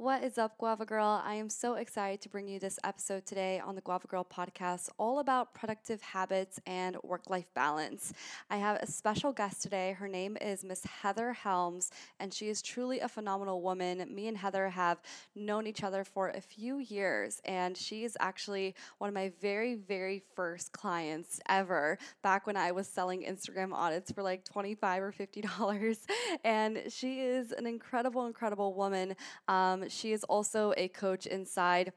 What is up, Guava Girl? I am so excited to bring you this episode today on the Guava Girl podcast, all about productive habits and work life balance. I have a special guest today. Her name is Miss Heather Helms, and she is truly a phenomenal woman. Me and Heather have known each other for a few years, and she is actually one of my very, very first clients ever back when I was selling Instagram audits for like 25 or $50. And she is an incredible, incredible woman. Um, she is also a coach inside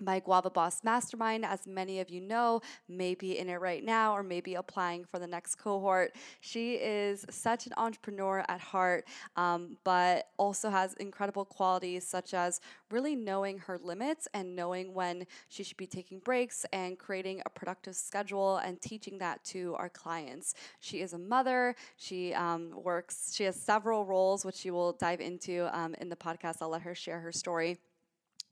my Guava Boss Mastermind, as many of you know, may be in it right now or maybe applying for the next cohort. She is such an entrepreneur at heart, um, but also has incredible qualities such as really knowing her limits and knowing when she should be taking breaks and creating a productive schedule and teaching that to our clients. She is a mother. She um, works, she has several roles, which she will dive into um, in the podcast. I'll let her share her story.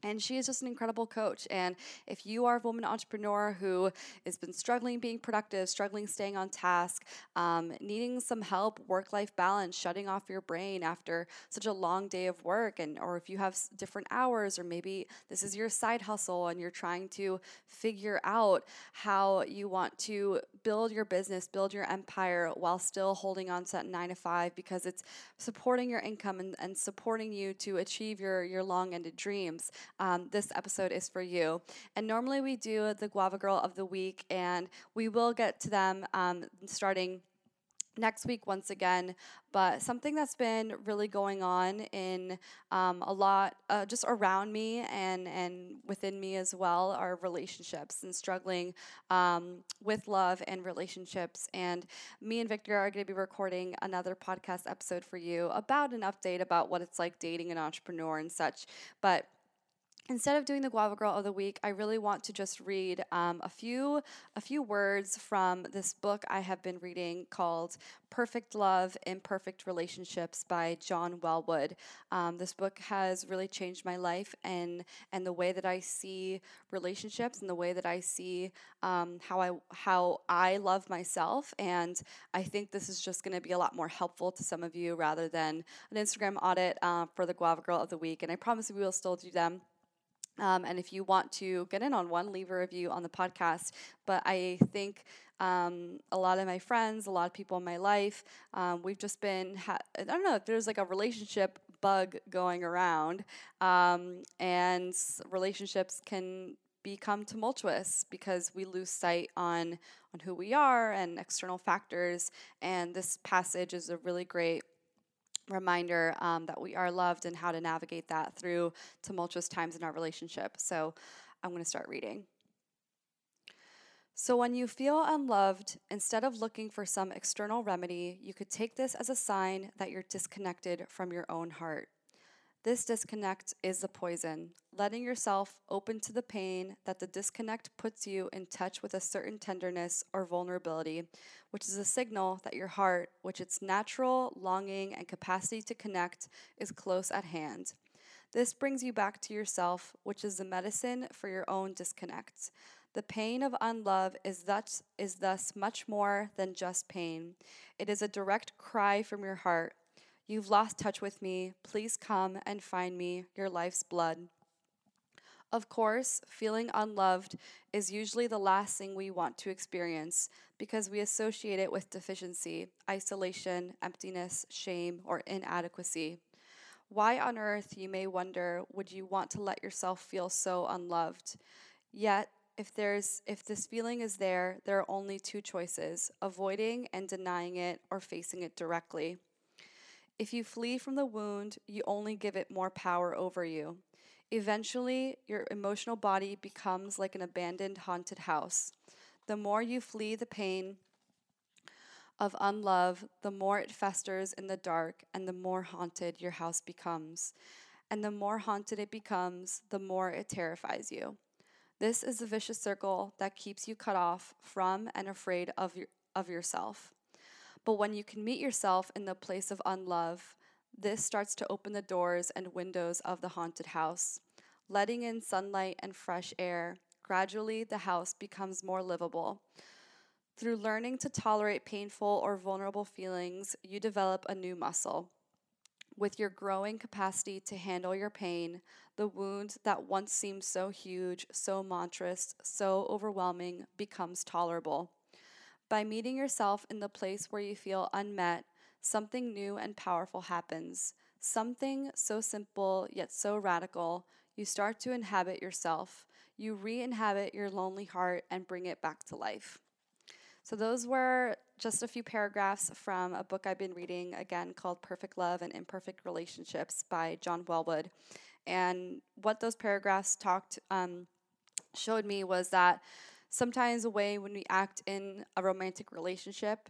And she is just an incredible coach. And if you are a woman entrepreneur who has been struggling being productive, struggling staying on task, um, needing some help, work life balance, shutting off your brain after such a long day of work, and or if you have different hours, or maybe this is your side hustle and you're trying to figure out how you want to build your business, build your empire while still holding on to that nine to five because it's supporting your income and, and supporting you to achieve your, your long ended dreams um, this episode is for you. And normally we do the Guava Girl of the Week, and we will get to them um, starting next week once again. But something that's been really going on in um, a lot uh, just around me and and within me as well are relationships and struggling um, with love and relationships. And me and victor are going to be recording another podcast episode for you about an update about what it's like dating an entrepreneur and such. But instead of doing the guava girl of the week i really want to just read um, a few a few words from this book i have been reading called perfect love imperfect relationships by john welwood um, this book has really changed my life and and the way that i see relationships and the way that i see um, how i how i love myself. And i think this is just going to be a lot more helpful to some of you rather than an instagram audit uh, for the guava girl of the week. And i promise we will still do them um, and if you want to get in on one, leave a review on the podcast. But I think um, a lot of my friends, a lot of people in my life, um, we've just been, ha- I don't know if there's like a relationship bug going around. Um, and relationships can become tumultuous because we lose sight on on who we are and external factors and this passage is a really great reminder um, that we are loved and how to navigate that through tumultuous times in our relationship. So I'm going to start reading. So, when you feel unloved, instead of looking for some external remedy, you could take this as a sign that you're disconnected from your own heart. This disconnect is the poison, letting yourself open to the pain that the disconnect puts you in touch with a certain tenderness or vulnerability, which is a signal that your heart, which its natural longing and capacity to connect, is close at hand. This brings you back to yourself, which is the medicine for your own disconnect. The pain of unlove is thus, is thus much more than just pain. It is a direct cry from your heart You've lost touch with me. Please come and find me, your life's blood. Of course, feeling unloved is usually the last thing we want to experience because we associate it with deficiency, isolation, emptiness, shame, or inadequacy. Why on earth, you may wonder, would you want to let yourself feel so unloved? Yet, if there's if this feeling is there, there are only two choices: avoiding and denying it or facing it directly. If you flee from the wound, you only give it more power over you. Eventually, your emotional body becomes like an abandoned haunted house. The more you flee the pain of unlove, the more it festers in the dark and the more haunted your house becomes. And the more haunted it becomes, the more it terrifies you. This is a vicious circle that keeps you cut off from and afraid of, your, of yourself. But when you can meet yourself in the place of unlove, this starts to open the doors and windows of the haunted house. Letting in sunlight and fresh air, gradually the house becomes more livable. Through learning to tolerate painful or vulnerable feelings, you develop a new muscle. with your growing capacity to handle your pain, the wound that once seemed so huge, so monstrous, so overwhelming becomes tolerable. By meeting yourself in the place where you feel unmet, something new and powerful happens. Something so simple yet so radical, you start to inhabit yourself. You re inhabit your lonely heart and bring it back to life. So, those were just a few paragraphs from a book I've been reading again called Perfect Love and Imperfect Relationships by John Welwood. And what those paragraphs talked, um, showed me was that sometimes a way when we act in a romantic relationship,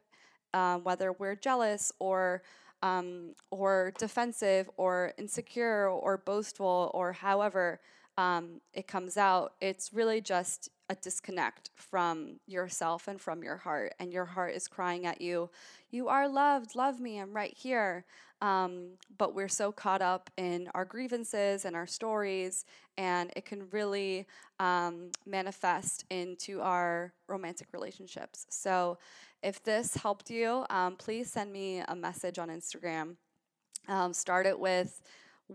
uh, whether we're jealous or um, or defensive or insecure or boastful or however um, it comes out, it's really just a disconnect from yourself and from your heart. And your heart is crying at you, You are loved, love me, I'm right here. Um, but we're so caught up in our grievances and our stories, and it can really um, manifest into our romantic relationships. So, if this helped you, um, please send me a message on Instagram. Um, start it with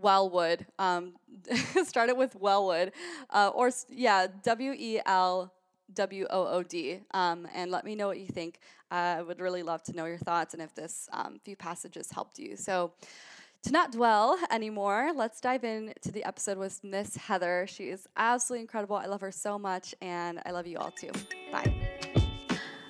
Welwood. Um, start it with Welwood, uh, or yeah, W E L W O O D, um, and let me know what you think. I would really love to know your thoughts and if this um, few passages helped you. So, to not dwell anymore, let's dive into the episode with Miss Heather. She is absolutely incredible. I love her so much, and I love you all too. Bye.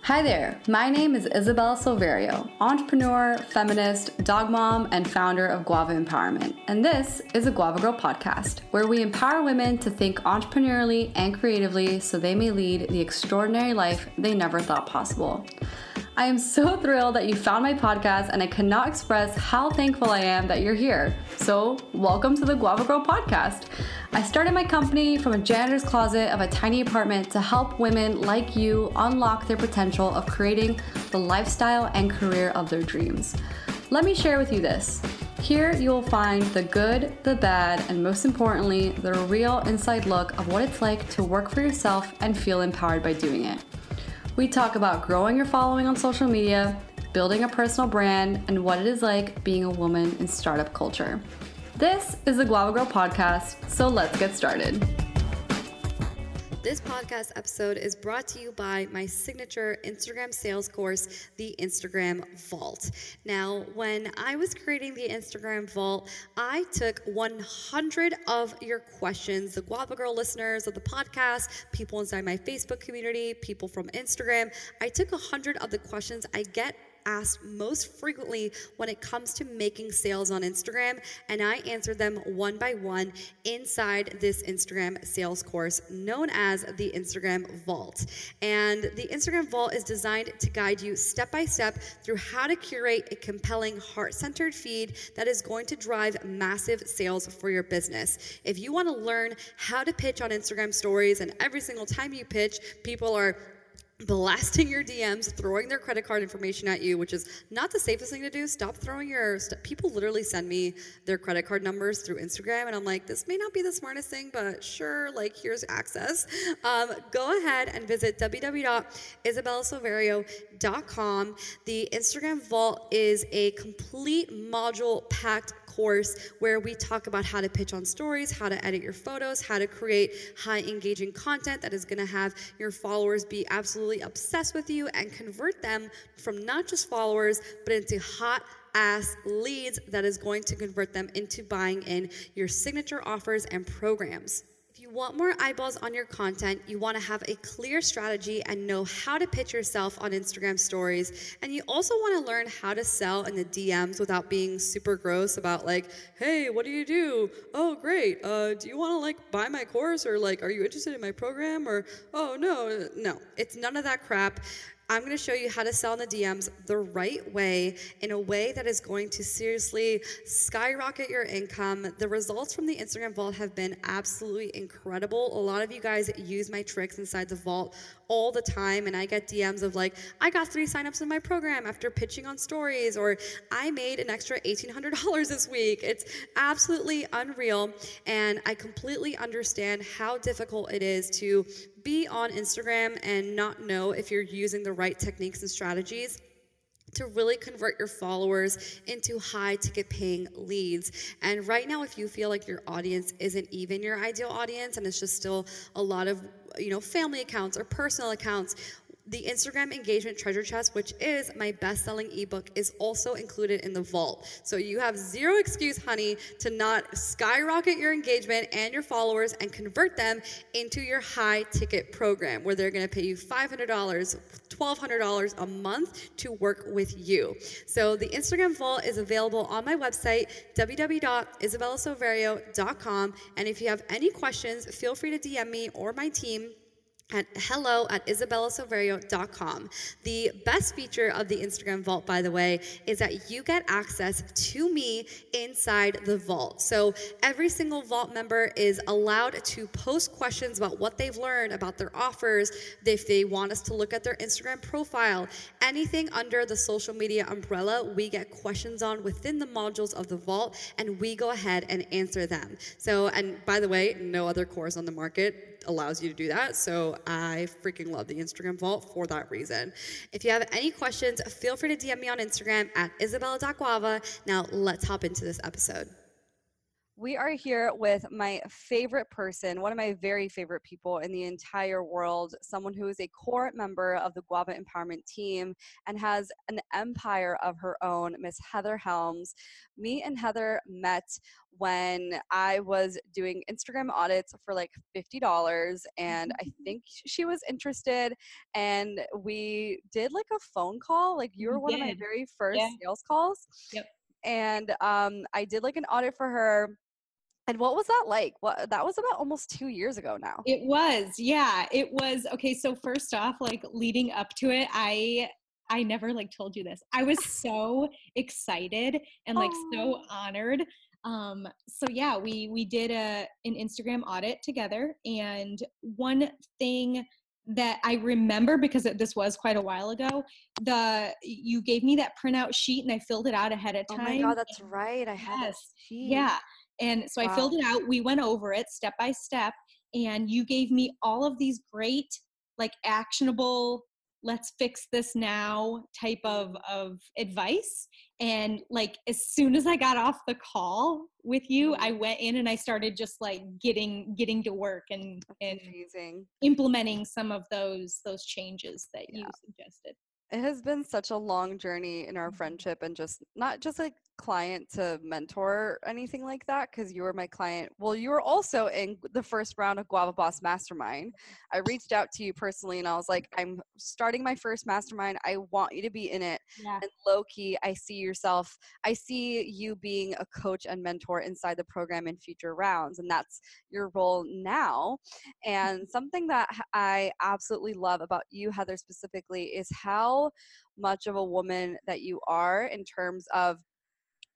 Hi there, my name is Isabella Silverio, entrepreneur, feminist, dog mom, and founder of Guava Empowerment. And this is a Guava Girl podcast, where we empower women to think entrepreneurially and creatively so they may lead the extraordinary life they never thought possible. I am so thrilled that you found my podcast, and I cannot express how thankful I am that you're here. So, welcome to the Guava Girl podcast. I started my company from a janitor's closet of a tiny apartment to help women like you unlock their potential of creating the lifestyle and career of their dreams. Let me share with you this. Here you will find the good, the bad, and most importantly, the real inside look of what it's like to work for yourself and feel empowered by doing it. We talk about growing your following on social media, building a personal brand, and what it is like being a woman in startup culture. This is the Guava Girl podcast, so let's get started. This podcast episode is brought to you by my signature Instagram sales course, the Instagram Vault. Now, when I was creating the Instagram Vault, I took 100 of your questions, the Guava Girl listeners of the podcast, people inside my Facebook community, people from Instagram. I took 100 of the questions I get asked most frequently when it comes to making sales on Instagram, and I answer them one by one inside this Instagram sales course known as the Instagram Vault. And the Instagram Vault is designed to guide you step by step through how to curate a compelling, heart centered feed that is going to drive massive sales for your business. If you want to learn how to pitch on Instagram stories, and every single time you pitch, people are blasting your DMs, throwing their credit card information at you, which is not the safest thing to do. Stop throwing your st- people literally send me their credit card numbers through Instagram, and I'm like, this may not be the smartest thing, but sure, like here's access. Um, go ahead and visit www.isabellasilverio.com. The Instagram Vault is a complete module packed course where we talk about how to pitch on stories, how to edit your photos, how to create high engaging content that is going to have your followers be absolutely obsessed with you and convert them from not just followers, but into hot ass leads that is going to convert them into buying in your signature offers and programs want more eyeballs on your content, you want to have a clear strategy and know how to pitch yourself on Instagram stories, and you also want to learn how to sell in the DMs without being super gross about like, hey, what do you do? Oh, great. Uh, do you want to like buy my course or like, are you interested in my program? Or, oh, no, no, it's none of that crap. I'm going to show you how to sell in the DMs the right way in a way that is going to seriously skyrocket your income. The results from the Instagram Vault have been absolutely incredible. A lot of you guys use my tricks inside the Vault all the time, and I get DMs of like, I got three signups in my program after pitching on stories, or I made an extra $1,800 this week. It's absolutely unreal, and I completely understand how difficult it is to be on Instagram and not know if you're using the right techniques and strategies to really convert your followers into high ticket paying leads. And right now, if you feel like your audience isn't even your ideal audience and it's just still a lot of you know family accounts or personal accounts the Instagram engagement treasure chest, which is my best selling ebook, is also included in the vault. So you have zero excuse, honey, to not skyrocket your engagement and your followers and convert them into your high ticket program where they're gonna pay you $500, $1,200 a month to work with you. So the Instagram vault is available on my website, www.isabellasilverio.com. And if you have any questions, feel free to DM me or my team at hello at isabellasilverio.com. The best feature of the Instagram Vault, by the way, is that you get access to me inside the vault. So every single Vault member is allowed to post questions about what they've learned about their offers, if they want us to look at their Instagram profile, anything under the social media umbrella, we get questions on within the modules of the Vault, and we go ahead and answer them. So, and by the way, no other course on the market allows you to do that. So I freaking love the Instagram vault for that reason. If you have any questions, feel free to DM me on Instagram at isabella.guava. Now let's hop into this episode. We are here with my favorite person, one of my very favorite people in the entire world, someone who is a core member of the Guava Empowerment team and has an empire of her own, Miss Heather Helms. Me and Heather met when I was doing Instagram audits for like $50 and I mm-hmm. think she was interested and we did like a phone call like you were one of my very first yeah. sales calls. Yep. And um, I did like an audit for her and what was that like? What that was about almost two years ago now. It was, yeah. It was okay. So first off, like leading up to it, I I never like told you this. I was so excited and like Aww. so honored. Um, so yeah, we we did a an Instagram audit together, and one thing that I remember because this was quite a while ago. The you gave me that printout sheet and I filled it out ahead of time. Oh my god, that's right. I had yes, Yeah, and so wow. I filled it out. We went over it step by step, and you gave me all of these great, like actionable, let's fix this now type of, of advice. And like as soon as I got off the call with you, I mm-hmm. went in and I started just like getting getting to work and, and Amazing. implementing some of those those changes that yeah. you suggested. It has been such a long journey in our mm-hmm. friendship and just not just like client to mentor anything like that because you were my client. Well, you were also in the first round of Guava Boss Mastermind. I reached out to you personally and I was like, I'm starting my first mastermind. I want you to be in it. Yeah. And low key, I see yourself, I see you being a coach and mentor inside the program in future rounds. And that's your role now. And mm-hmm. something that I absolutely love about you, Heather, specifically, is how much of a woman that you are in terms of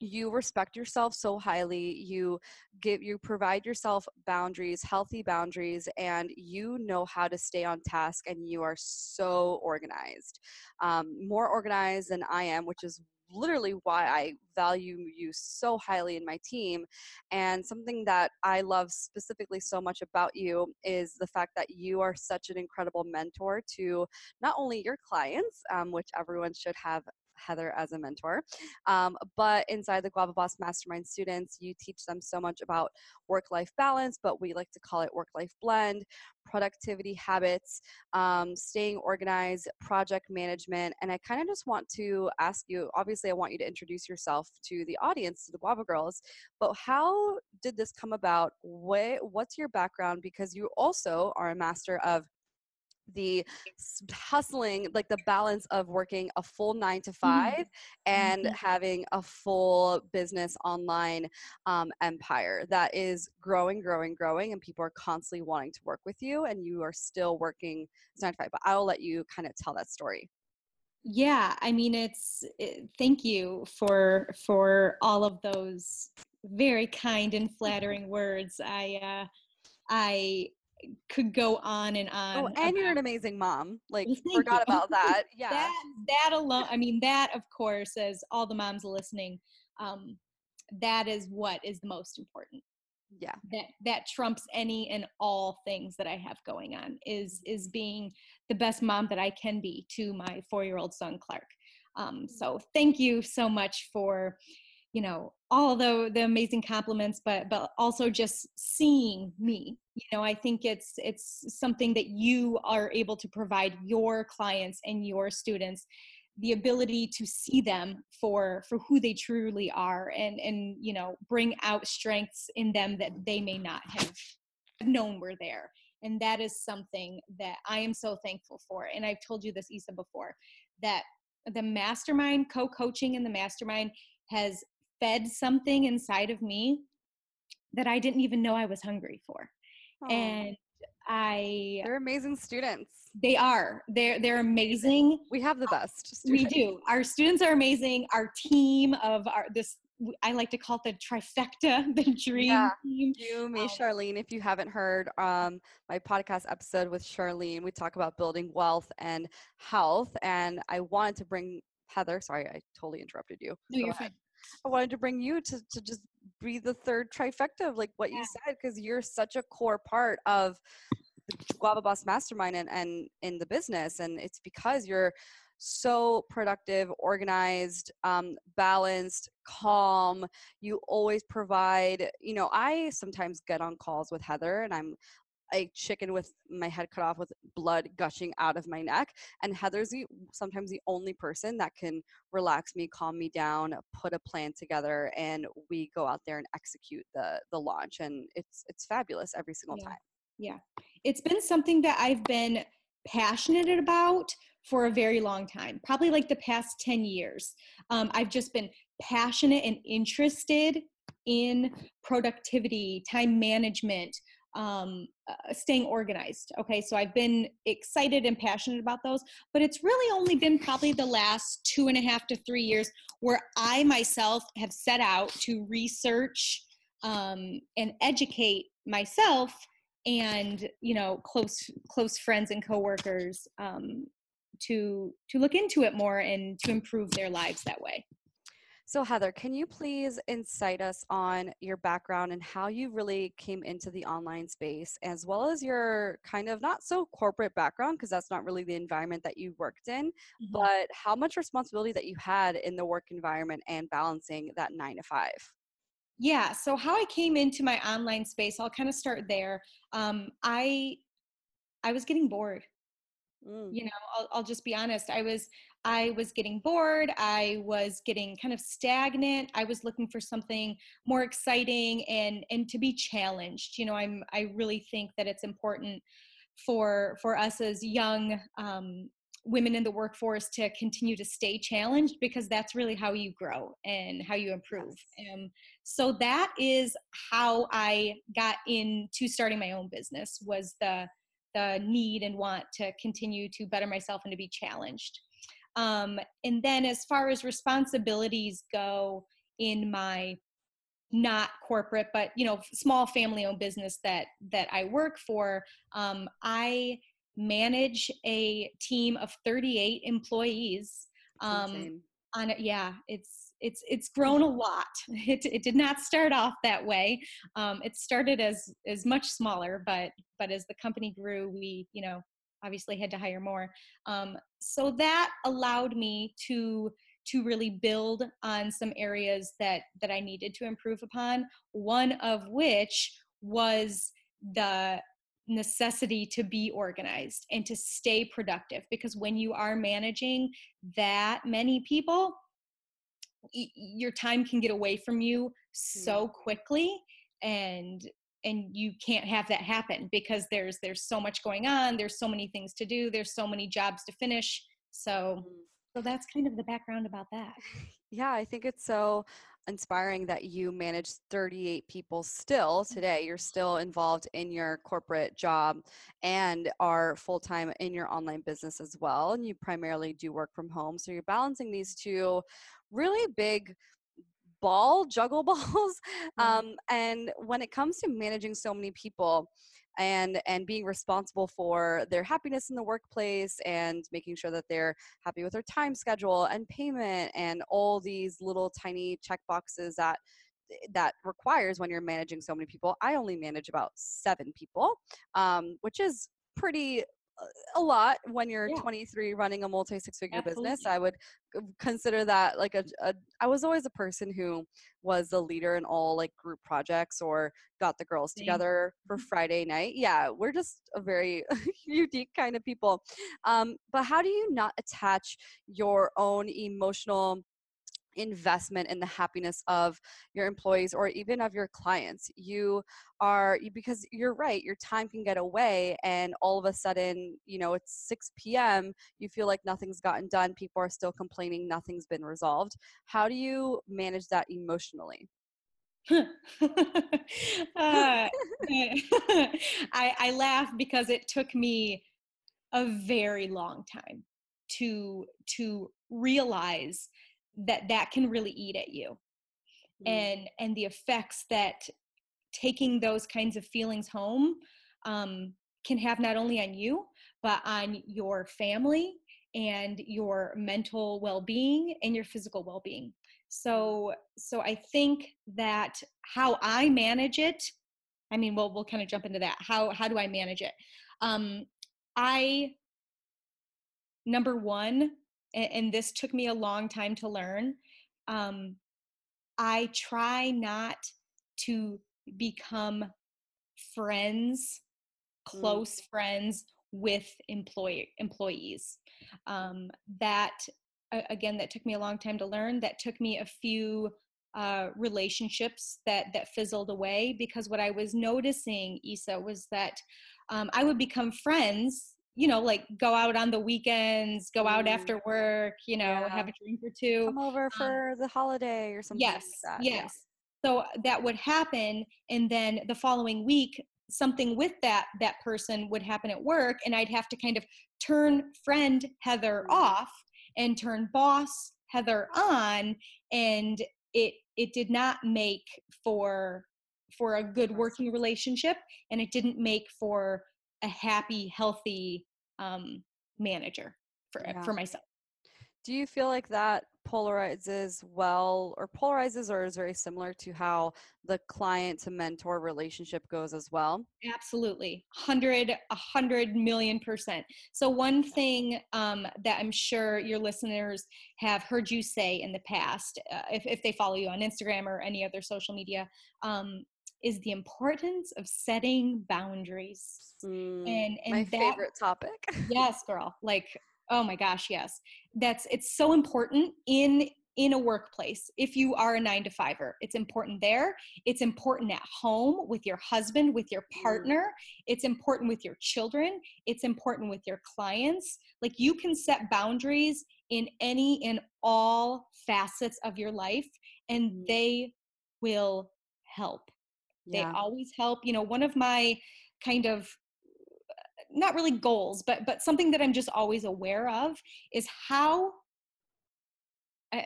you respect yourself so highly you give you provide yourself boundaries healthy boundaries and you know how to stay on task and you are so organized um, more organized than i am which is literally why I value you so highly in my team. And something that I love specifically so much about you is the fact that you are such an incredible mentor to not only your clients, um, which everyone should have Heather as a mentor. Um, but inside the Guava Boss Mastermind students, you teach them so much about work life balance, but we like to call it work life blend, productivity habits, um, staying organized, project management. And I kind of just want to ask you obviously, I want you to introduce yourself to the audience, to the Guava Girls, but how did this come about? What, what's your background? Because you also are a master of the hustling like the balance of working a full nine to 5 mm-hmm. and mm-hmm. having a full business online um, empire that is growing growing growing and people are constantly wanting to work with you and you are still working nine to five but i'll let you kind of tell that story yeah i mean it's it, thank you for for all of those very kind and flattering words i uh i could go on and oh, on. Oh, and about, you're an amazing mom. Like forgot you. about that. Yeah. that that alone I mean that of course as all the moms listening um that is what is the most important. Yeah. That that trumps any and all things that I have going on is is being the best mom that I can be to my 4-year-old son Clark. Um, so thank you so much for you know all the the amazing compliments but but also just seeing me you know i think it's it's something that you are able to provide your clients and your students the ability to see them for for who they truly are and and you know bring out strengths in them that they may not have known were there. And that is something that i am so thankful for and i've told you this isa before that the mastermind co-coaching in the mastermind has fed something inside of me that I didn't even know I was hungry for. Aww. And I They're amazing students. They are. They're they're amazing. We have the best. Students. We do. Our students are amazing. Our team of our this I like to call it the trifecta, the dream yeah. team. You, me, um, Charlene. If you haven't heard um, my podcast episode with Charlene, we talk about building wealth and health. And I wanted to bring Heather. Sorry, I totally interrupted you. No, Go you're ahead. fine. I wanted to bring you to, to just be the third trifecta of like what yeah. you said because you're such a core part of the Guava Boss Mastermind and, and in the business. And it's because you're so productive, organized, um, balanced, calm. You always provide, you know, I sometimes get on calls with Heather and I'm a chicken with my head cut off with blood gushing out of my neck. And Heather's the, sometimes the only person that can relax me, calm me down, put a plan together, and we go out there and execute the the launch. And it's it's fabulous every single yeah. time. Yeah, it's been something that I've been passionate about for a very long time, probably like the past 10 years. Um, I've just been passionate and interested in productivity, time management, um, uh, staying organized. Okay, so I've been excited and passionate about those, but it's really only been probably the last two and a half to three years where I myself have set out to research um, and educate myself and you know close close friends and coworkers um, to to look into it more and to improve their lives that way. So, Heather, can you please incite us on your background and how you really came into the online space, as well as your kind of not so corporate background, because that's not really the environment that you worked in, mm-hmm. but how much responsibility that you had in the work environment and balancing that nine to five? Yeah, so how I came into my online space, I'll kind of start there. Um, I I was getting bored. Mm. You know, I'll, I'll just be honest. I was I was getting bored. I was getting kind of stagnant. I was looking for something more exciting and and to be challenged. You know, I'm I really think that it's important for for us as young um, women in the workforce to continue to stay challenged because that's really how you grow and how you improve. Um, so that is how I got into starting my own business was the the need and want to continue to better myself and to be challenged. Um, and then as far as responsibilities go in my not corporate but you know small family owned business that that i work for um, i manage a team of 38 employees um, on it yeah it's it's it's grown a lot. It, it did not start off that way. Um, it started as as much smaller but but as the company grew we you know obviously had to hire more. Um, so that allowed me to to really build on some areas that that I needed to improve upon. One of which was the necessity to be organized and to stay productive because when you are managing that many people your time can get away from you so mm-hmm. quickly and and you can't have that happen because there's there's so much going on there's so many things to do there's so many jobs to finish so mm-hmm. so that's kind of the background about that yeah i think it's so inspiring that you manage 38 people still mm-hmm. today you're still involved in your corporate job and are full-time in your online business as well and you primarily do work from home so you're balancing these two really big ball juggle balls um, and when it comes to managing so many people and and being responsible for their happiness in the workplace and making sure that they're happy with their time schedule and payment and all these little tiny check boxes that that requires when you're managing so many people i only manage about seven people um, which is pretty a lot when you're yeah. 23 running a multi six figure business. I would consider that like a, a. I was always a person who was a leader in all like group projects or got the girls together for mm-hmm. Friday night. Yeah, we're just a very unique kind of people. Um, but how do you not attach your own emotional investment in the happiness of your employees or even of your clients. You are because you're right your time can get away and all of a sudden you know it's 6 p.m you feel like nothing's gotten done people are still complaining nothing's been resolved. How do you manage that emotionally? Uh, I, I laugh because it took me a very long time to to realize that that can really eat at you. Mm. and and the effects that taking those kinds of feelings home um, can have not only on you but on your family and your mental well-being and your physical well-being. So so i think that how i manage it i mean we'll we'll kind of jump into that. How how do i manage it? Um i number one and, and this took me a long time to learn um, i try not to become friends mm. close mm. friends with employee employees um, that again that took me a long time to learn that took me a few uh, relationships that that fizzled away because what i was noticing isa was that um, i would become friends you know, like go out on the weekends, go out mm. after work, you know, yeah. have a drink or two. Come over um, for the holiday or something. Yes, like yes. Yeah. So that would happen, and then the following week, something with that that person would happen at work, and I'd have to kind of turn friend Heather mm. off and turn boss Heather on, and it it did not make for for a good working relationship, and it didn't make for a happy, healthy um, manager for yeah. for myself. Do you feel like that polarizes well, or polarizes, or is very similar to how the client to mentor relationship goes as well? Absolutely, hundred, a hundred million percent. So one thing um, that I'm sure your listeners have heard you say in the past, uh, if if they follow you on Instagram or any other social media, um, is the importance of setting boundaries. Mm, and, and my that, favorite topic. yes, girl. Like, oh my gosh, yes. That's it's so important in in a workplace if you are a nine to fiver it's important there it's important at home with your husband with your mm. partner it's important with your children it's important with your clients like you can set boundaries in any and all facets of your life and mm. they will help yeah. they always help you know one of my kind of not really goals but but something that i'm just always aware of is how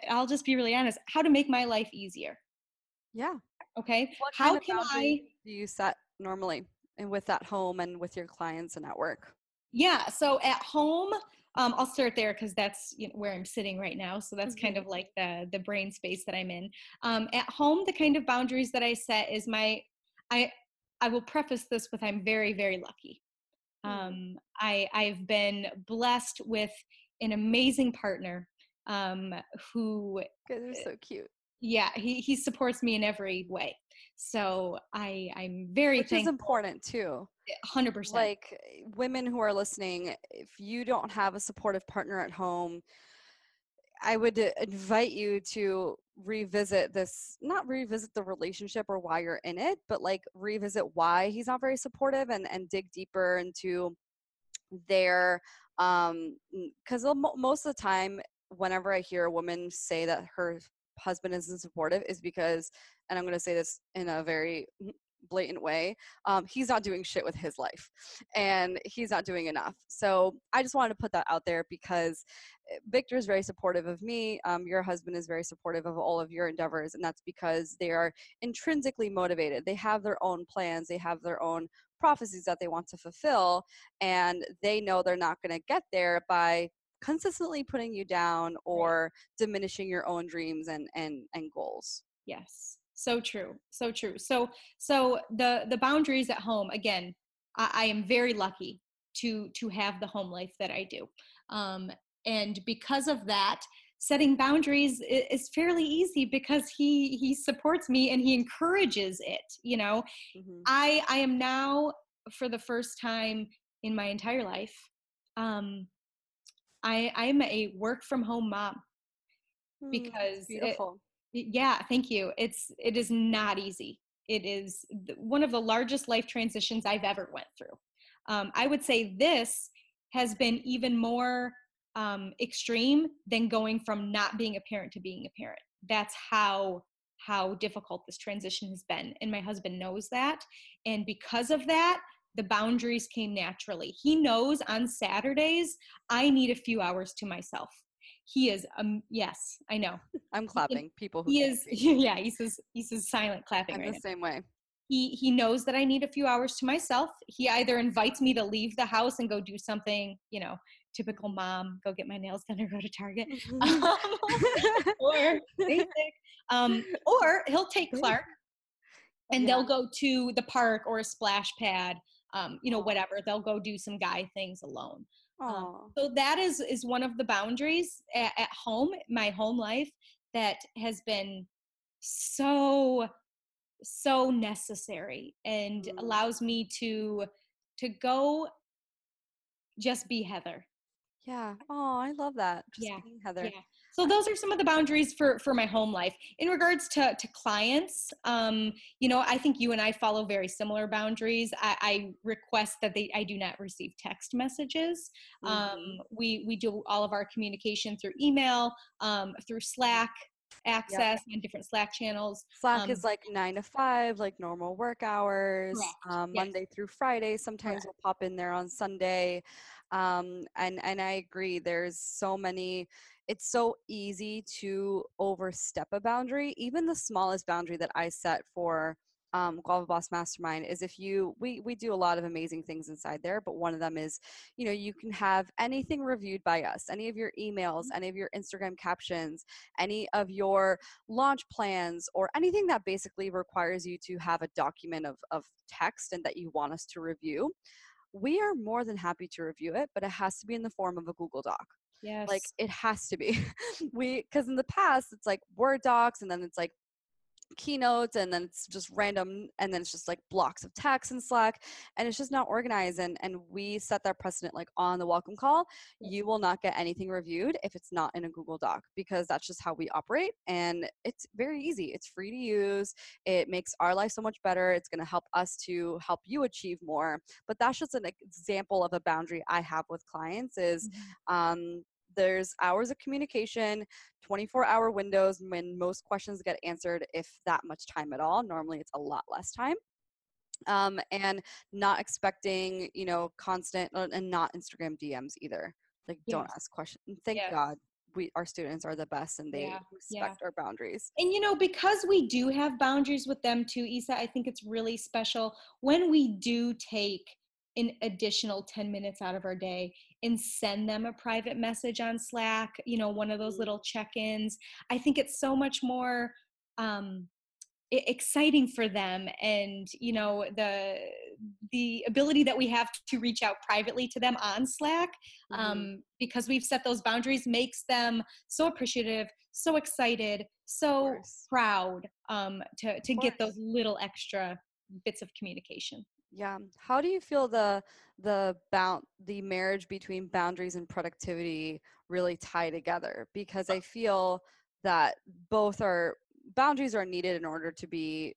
i'll just be really honest how to make my life easier yeah okay what how can i do you set normally and with that home and with your clients and at work yeah so at home um, I'll start there because that's you know, where I'm sitting right now. So that's mm-hmm. kind of like the the brain space that I'm in. Um, at home, the kind of boundaries that I set is my I I will preface this with I'm very very lucky. Mm. Um, I I've been blessed with an amazing partner um, who. Guys are so cute. Yeah, he he supports me in every way. So I I'm very which thankful. is important too. Hundred percent. Like women who are listening, if you don't have a supportive partner at home, I would invite you to revisit this, not revisit the relationship or why you're in it, but like revisit why he's not very supportive and, and dig deeper into their, um, cause most of the time, whenever I hear a woman say that her husband isn't supportive is because, and I'm going to say this in a very blatant way, um, he's not doing shit with his life and he's not doing enough. So I just wanted to put that out there because eh, Victor is very supportive of me. Um, your husband is very supportive of all of your endeavors, and that's because they are intrinsically motivated. They have their own plans, they have their own prophecies that they want to fulfill, and they know they're not going to get there by consistently putting you down or diminishing your own dreams and and and goals. Yes so true so true so so the the boundaries at home again I, I am very lucky to to have the home life that I do. Um, and because of that, setting boundaries is fairly easy because he he supports me and he encourages it. You know, mm-hmm. I I am now for the first time in my entire life. Um, I I am a work from home mom hmm, because beautiful. Yeah, thank you. It's it is not easy. It is one of the largest life transitions I've ever went through. Um, I would say this has been even more um, extreme than going from not being a parent to being a parent. That's how how difficult this transition has been, and my husband knows that. And because of that, the boundaries came naturally. He knows on Saturdays I need a few hours to myself. He is um yes, I know. I'm clapping. People who He is yeah, he says he says silent clapping I'm right the now. same way. He he knows that I need a few hours to myself. He either invites me to leave the house and go do something, you know, typical mom, go get my nails done or go to Target. um, or basic. Um, or he'll take Clark and yeah. they'll go to the park or a splash pad um, you know, whatever. They'll go do some guy things alone. Um, so that is is one of the boundaries at, at home, my home life, that has been so so necessary and mm. allows me to to go just be Heather. Yeah. Oh, I love that. Just yeah. Heather. Yeah so those are some of the boundaries for for my home life in regards to to clients um you know i think you and i follow very similar boundaries i, I request that they i do not receive text messages um, mm-hmm. um we we do all of our communication through email um through slack access yep. on different Slack channels. Slack um, is like nine to five, like normal work hours, um, yes. Monday through Friday. Sometimes correct. we'll pop in there on Sunday. Um, and and I agree. There's so many it's so easy to overstep a boundary. Even the smallest boundary that I set for um, Guava Boss Mastermind is if you we we do a lot of amazing things inside there, but one of them is you know you can have anything reviewed by us, any of your emails, mm-hmm. any of your Instagram captions, any of your launch plans, or anything that basically requires you to have a document of of text and that you want us to review. We are more than happy to review it, but it has to be in the form of a Google Doc. Yes. Like it has to be. we because in the past it's like Word docs and then it's like keynotes and then it's just random and then it's just like blocks of text in slack and it's just not organized and and we set that precedent like on the welcome call. You will not get anything reviewed if it's not in a google doc because that's just how we operate and it's very easy. It's free to use. It makes our life so much better. It's going to help us to help you achieve more. But that's just an example of a boundary i have with clients is mm-hmm. um, there's hours of communication 24 hour windows when most questions get answered if that much time at all normally it's a lot less time um, and not expecting you know constant uh, and not instagram dms either like yes. don't ask questions thank yes. god we our students are the best and they yeah. respect yeah. our boundaries and you know because we do have boundaries with them too isa i think it's really special when we do take an additional 10 minutes out of our day and send them a private message on Slack, you know, one of those mm. little check ins. I think it's so much more um, exciting for them and you know the the ability that we have to reach out privately to them on slack mm-hmm. um, because we've set those boundaries makes them so appreciative so excited so proud um, to to get those little extra bits of communication yeah. How do you feel the the bound the marriage between boundaries and productivity really tie together? Because I feel that both are boundaries are needed in order to be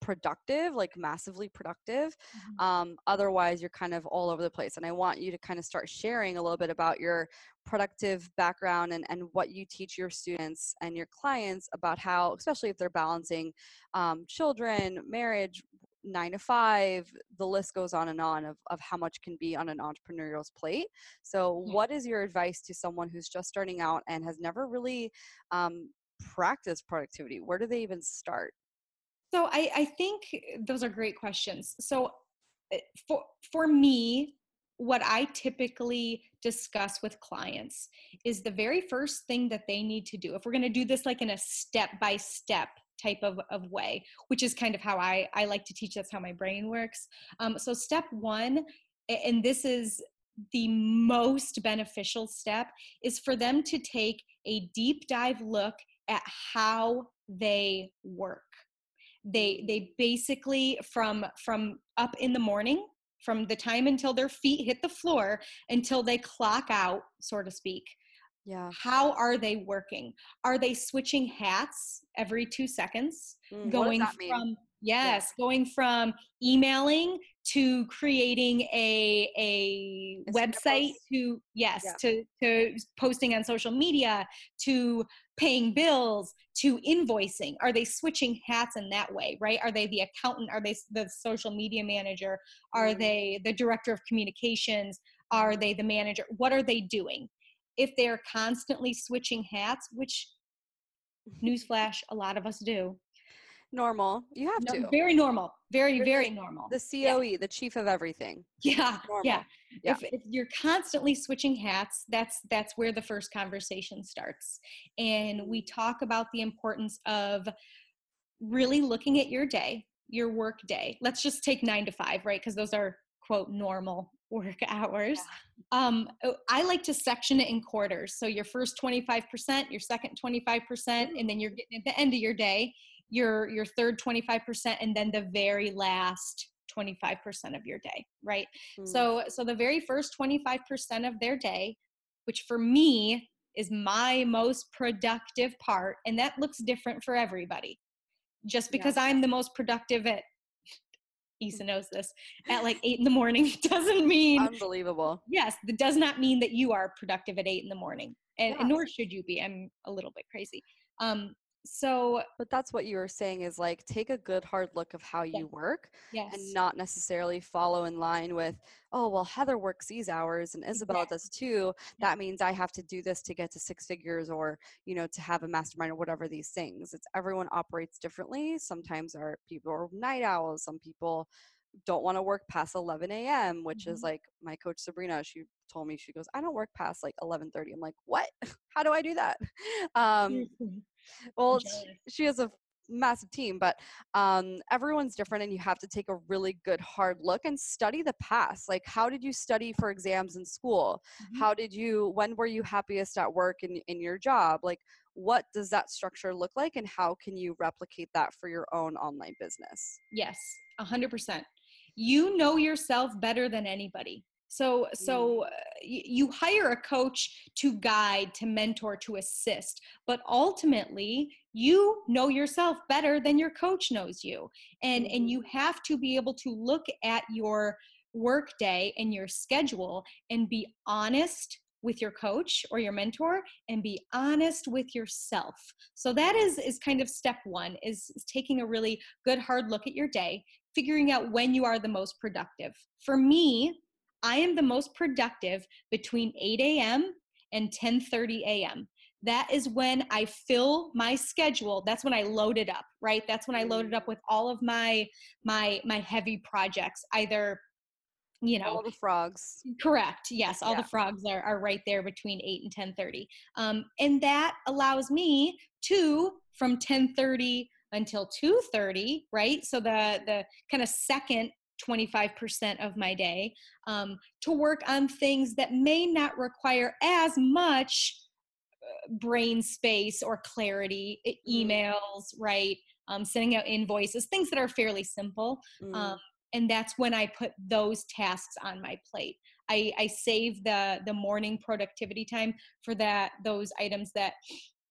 productive like massively productive mm-hmm. um, otherwise you're kind of all over the place and i want you to kind of start sharing a little bit about your productive background and, and what you teach your students and your clients about how especially if they're balancing um, children marriage nine to five the list goes on and on of, of how much can be on an entrepreneurial's plate so yeah. what is your advice to someone who's just starting out and has never really um, practiced productivity where do they even start so I, I think those are great questions so eh, for for me what I typically discuss with clients is the very first thing that they need to do. If we're going to do this like in a step by step type of, of way, which is kind of how I, I like to teach. That's how my brain works. Um, so, step one and this is the most beneficial step is for them to take a deep dive look at how they work they they basically from from up in the morning from the time until their feet hit the floor until they clock out so to speak yeah. How are they working? Are they switching hats every 2 seconds? Mm, going from yes yeah. going from emailing to creating a a website to yes yeah. to to posting on social media to paying bills to invoicing. Are they switching hats in that way right? Are they the accountant? Are they the social media manager? Are mm. they the director of communications? Are they the manager? What are they doing if they're constantly switching hats which newsflash a lot of us do normal. You have no, to. Very normal. Very, you're very normal. The COE, yeah. the chief of everything. Yeah. Yeah. yeah. If, if you're constantly switching hats, that's that's where the first conversation starts. And we talk about the importance of really looking at your day, your work day. Let's just take nine to five, right? Because those are quote normal work hours. Yeah. Um, oh, I like to section it in quarters. So your first 25%, your second 25%, and then you're getting at the end of your day, your your third 25% and then the very last 25% of your day right mm. so so the very first 25% of their day which for me is my most productive part and that looks different for everybody just because yeah. i'm the most productive at Isa knows this at like eight in the morning doesn't mean unbelievable. Yes, that does not mean that you are productive at eight in the morning, and, and nor should you be. I'm a little bit crazy. Um, so but that's what you were saying is like take a good hard look of how you work yes. and not necessarily follow in line with oh well heather works these hours and isabel does too. That means i have to do this to get to six figures or you know to have a mastermind or whatever these things. It's everyone operates differently. Sometimes our people are night owls. Some people don't want to work past 11 a.m which mm-hmm. is like my coach sabrina she told me she goes i don't work past like 11.30 i'm like what? How do i do that? Um well she has a massive team but um, everyone's different and you have to take a really good hard look and study the past. Like how did you study for exams in school? Mm-hmm. how did you when were you happiest at work in, in your job? Like what does that structure look like and how can you replicate that for your own online business? Yes 100% you know yourself better than anybody so so uh, you hire a coach to guide to mentor to assist but ultimately you know yourself better than your coach knows you and and mm-hmm. you have to be able to look at your work day and your schedule and be honest with your coach or your mentor and be honest with yourself. So that is is kind of step one is, is taking a really good hard look at your day figuring out when you are the most productive. For me i am the most productive between 8 a.m and 10:30 a.m that is when i fill my schedule. That's when i load it up right? That's when i load it up with all of my my my heavy projects either you know all the frogs. Correct yes all yeah. the frogs are, are right there between 8 and 10 30 um, and that allows me to from 10 30 until 2 30 right? So the the kind of second 25% of my day um, to work on things that may not require as much uh, brain space or clarity mm-hmm. emails right um, sending out invoices things that are fairly simple mm. um, and that's when i put those tasks on my plate i, I save the the morning productivity time for that those items that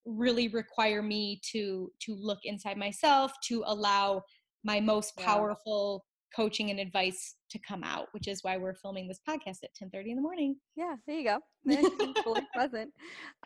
really require me to to look inside myself to allow my most powerful. Coaching and advice to come out which is why we're filming this podcast at 10 30 in the morning. Yeah there you go. Present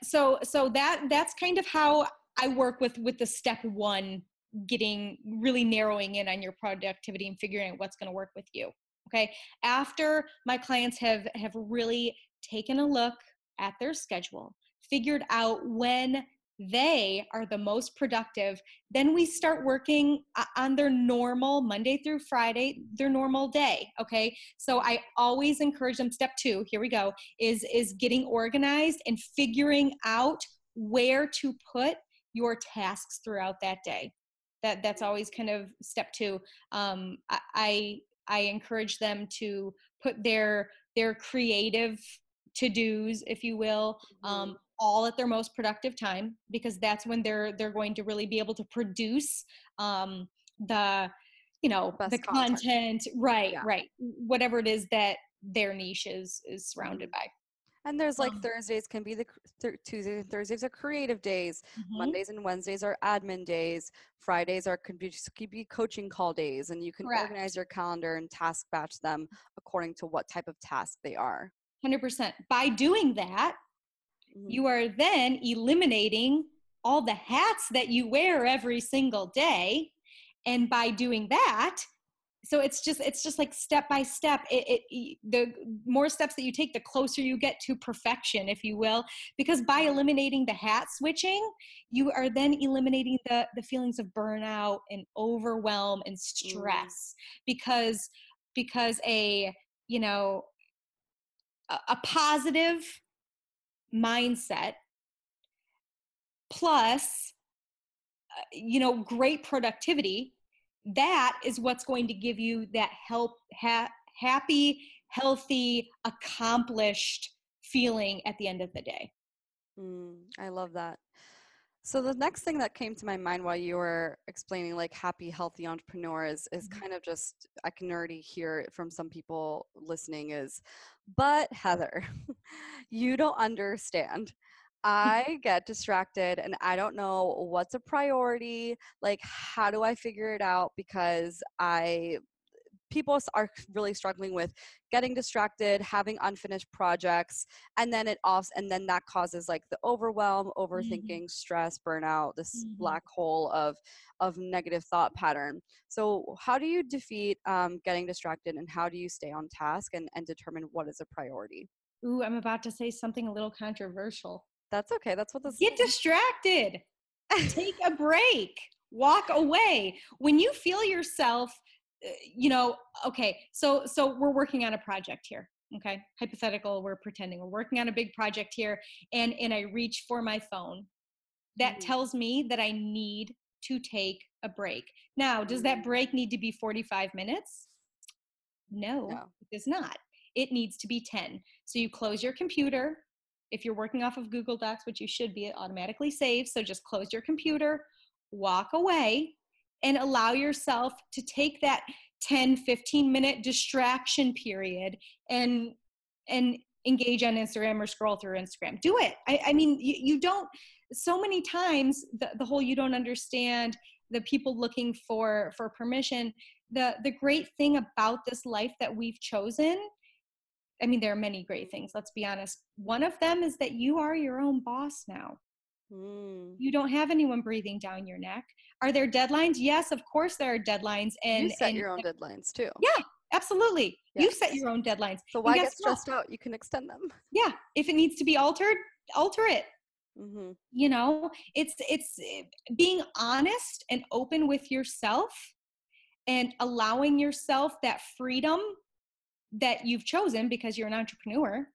so so that that's kind of how i work with with the step one getting really narrowing in on your productivity and figuring out what's going to work with you okay? After my clients have have really taken a look at their schedule figured out when they are the most productive. Then we start working on their normal monday through friday their normal day okay? So i always encourage them step 2 here we go is is getting organized and figuring out where to put your tasks throughout that day. That that's always kind of step two. Um, I, I encourage them to put their their creative to-dos, if you will, um. All at their most productive time because that's when they're they're going to really be able to produce um, the you know Best the content. content right Yeah. right whatever it is that their niche is is surrounded by And there's like Um, Thursdays can be the thir- Tuesdays and Thursdays are creative days. mhm. Mondays and Wednesdays are admin days. Fridays are could be, could be coaching call days, and you can Correct. organize your calendar and task batch them according to what type of task they are. 100% by doing that Mhm. you are then eliminating all the hats that you wear every single day. And by doing that so it's just it's just like step by step it, it the more steps that you take the closer you get to perfection if you will. Because by eliminating the hat switching you are then eliminating the the feelings of burnout and overwhelm and stress. Because because a you know a, a positive mindset plus uh, you know great productivity that is what's going to give you that help ha- happy healthy accomplished feeling at the end of the day Mm, I love that. So the next thing that came to my mind while you were explaining like happy, healthy entrepreneur is is Mhm. kind of just I can already hear it from some people listening is, but Heather, you don't understand. I get distracted and I don't know what's a priority. Like, how do I figure it out? Because I people are really struggling with getting distracted having unfinished projects and then it off and then that causes like the overwhelm overthinking stress burnout this Mhm. black hole of of negative thought pattern. So how do you defeat um, getting distracted and how do you stay on task and, and determine what is a priority? Ooh i'm about to say something a little controversial. That's okay that's what this get distracted. Take a break. Walk away. When you feel yourself you know okay so so we're working on a project here okay? Hypothetical we're pretending we're working on a big project here and and i reach for my phone. That Mhm. tells me that i need to take a break. Now does that Mm. break need to be 45 minutes? No, No. it does not. It needs to be 10 so you close your computer. If you're working off of google docs which you should be it automatically saves so just close your computer walk away and allow yourself to take that 10 15 minute distraction period and and engage on instagram or scroll through instagram. Do it. I, I mean you, you don't so many times the, the whole you don't understand the people looking for for permission the the great thing about this life that we've chosen i mean there are many great things let's be honest. One of them is that you are your own boss now Mm. you don't have anyone breathing down your neck. Are there deadlines? Yes of course there are deadlines and you set and your own deadlines too. Yeah. absolutely. You set your own deadlines. So why get what? stressed out? You can extend them. Yeah if it needs to be altered alter it. Hmm you know it's it's eh, being honest and open with yourself and allowing yourself that freedom that you've chosen because you're an entrepreneur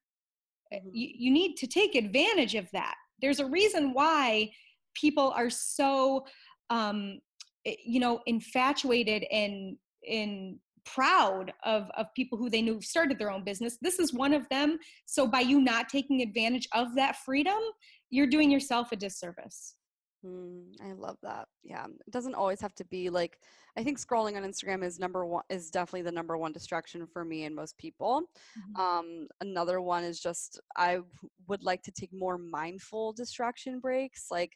eh, Mhm. you, you need to take advantage of that there's a reason why people are so um eh, you know infatuated and and proud of of people who they knew started their own business. This is one of them. So by you not taking advantage of that freedom you're doing yourself a disservice Mm, I love that. Yeah, it doesn't always have to be like. I think scrolling on Instagram is number one. Is definitely the number one distraction for me and most people. Um, another one is just I would like to take more mindful distraction breaks. Like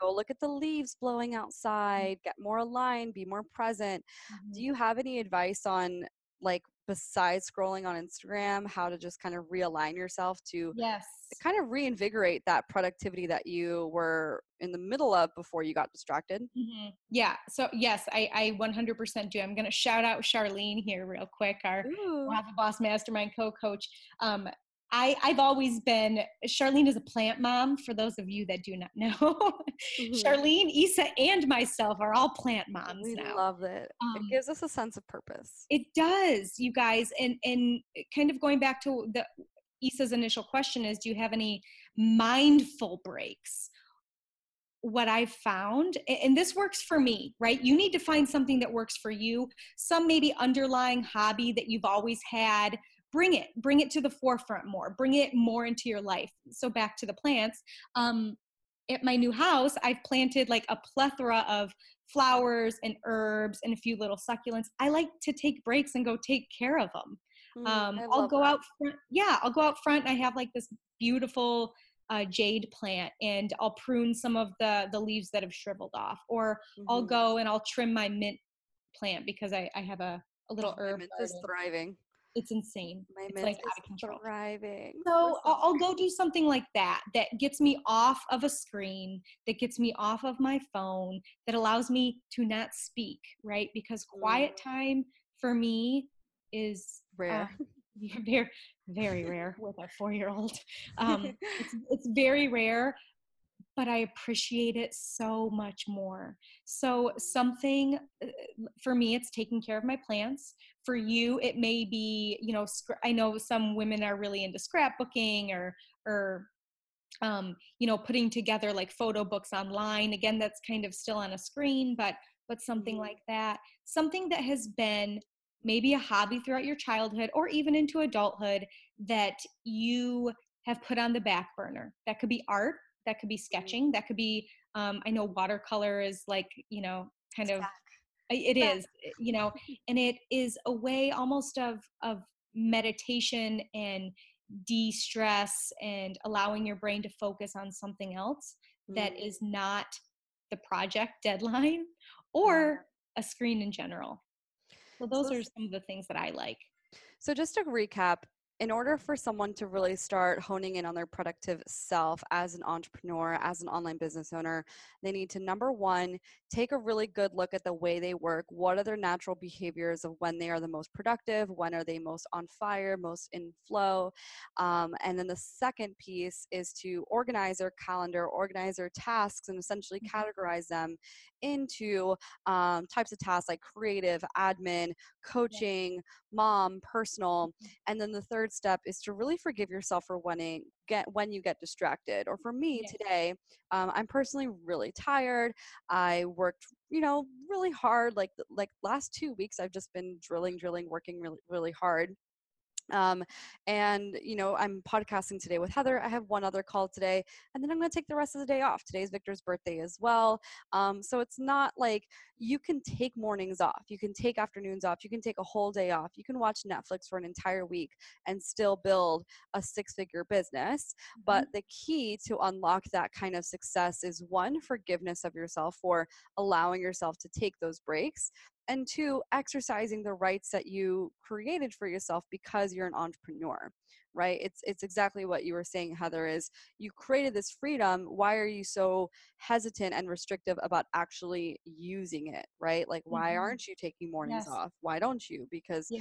go look at the leaves blowing outside, get more aligned, be more present. Mm-hmm. Do you have any advice on like besides scrolling on Instagram, how to just kind of realign yourself to yes kind of reinvigorate that productivity that you were in the middle of before you got distracted. Mhm. Yeah. So yes, I, I 100% do. I'm going to shout out Charlene here real quick, our Ooh. A Boss Mastermind co-coach. Um, I, I've always been, Charlene is a plant mom, for those of you that do not know. Mhm. Charlene, Isa, and myself are all plant moms We now. love it. Um, it gives us a sense of purpose. It does, you guys. And and kind of going back to the Isa's initial question is do you have any mindful breaks? what I've found, and this works for me, right? You need to find something that works for you, some maybe underlying hobby that you've always had. Bring it, bring it to the forefront more, bring it more into your life. So, back to the plants. Um, at my new house, I've planted like a plethora of flowers and herbs and a few little succulents. I like to take breaks and go take care of them. Mm, um, I'll go that. out front. Yeah, I'll go out front. And i have like this beautiful uh, jade plant and I'll prune some of the the leaves that have shriveled off, or mm-hmm. I'll go and I'll trim my mint plant because I, I have a, a little oh, herb. Mint is thriving. It's insane. My it's like out of control. Thriving. So I'll, I'll go do something like that that gets me off of a screen, that gets me off of my phone, that allows me to not speak, right? Because quiet mm. time for me is rare. Uh, very very rare with a four year old um, it's, it's very rare but i appreciate it so much more so something uh, for me it's taking care of my plants for you it may be you know i know some women are really into scrapbooking or or um, you know putting together like photo books online again that's kind of still on a screen but but something mm-hmm. like that something that has been maybe a hobby throughout your childhood or even into adulthood that you have put on the back burner. That could be art, that could be mm-hmm. sketching, that could be, um, I know watercolor is like, you know, kind of, it is, eh, you know, and it is a way almost of, of meditation and de-stress and allowing your brain to focus on something else mm. that is not the project deadline or a screen in general. So those so, are some of the things that I like. So just to recap, in order for someone to really start honing in on their productive self as an entrepreneur, as an online business owner, they need to number one, take a really good look at the way they work. What are their natural behaviors of when they are the most productive? When are they most on fire, most in flow? Um, and then the second piece is to organize their calendar, organize their tasks, and essentially mm-hmm. categorize them into um, types of tasks like creative, admin, coaching, mom, personal. Mm-hmm. And then the third step is to really forgive yourself for wanting get when you get distracted. Or for me today, um, I'm personally really tired. I worked, you know, really hard. Like like last two weeks, I've just been drilling, drilling, working really really hard. Um, and you know, I'm podcasting today with Heather. I have one other call today, and then I'm going to take the rest of the day off. Today's Victor's birthday as well. Um, so it's not like you can take mornings off, you can take afternoons off, you can take a whole day off, you can watch Netflix for an entire week and still build a six figure business. Mm-hmm. But the key to unlock that kind of success is one, forgiveness of yourself for allowing yourself to take those breaks and two exercising the rights that you created for yourself because you're an entrepreneur right it's it's exactly what you were saying heather is you created this freedom why are you so hesitant and restrictive about actually using it right like why mm-hmm. aren't you taking mornings yes. off why don't you because yeah.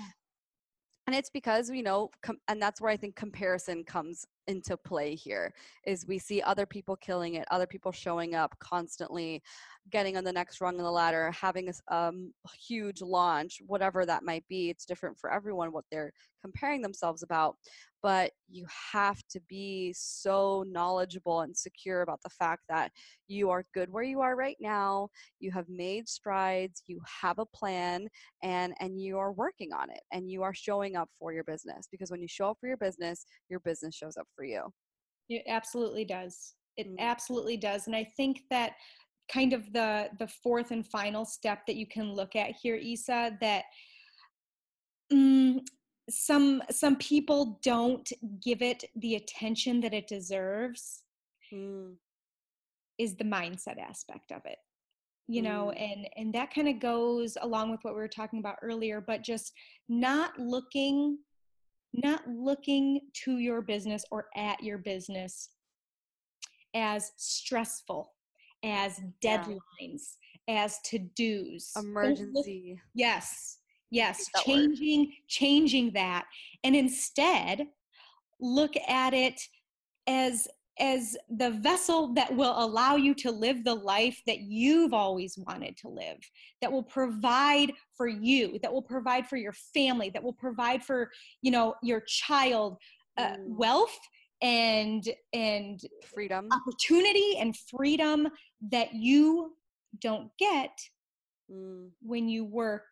and it's because you know com- and that's where i think comparison comes into play here is we see other people killing it other people showing up constantly getting on the next rung of the ladder having a um, huge launch whatever that might be. It's different for everyone what they're comparing themselves about but you have to be so knowledgeable and secure about the fact that you are good where you are right now you have made strides you have a plan and and you are working on it and you are showing up for your business because when you show up for your business your business shows up for you it absolutely does it mm-hmm. absolutely does and i think that kind of the the fourth and final step that you can look at here isa that mm, some some people don't give it the attention that it deserves mm. is the mindset aspect of it you know mm. and and that kind of goes along with what we were talking about earlier but just not looking not looking to your business or at your business as stressful as deadlines yeah. as to-dos emergency yes yes changing word. changing that and instead look at it as as the vessel that will allow you to live the life that you've always wanted to live that will provide for you that will provide for your family that will provide for you know your child uh, mm. wealth and and freedom opportunity and freedom that you don't get mm. when you work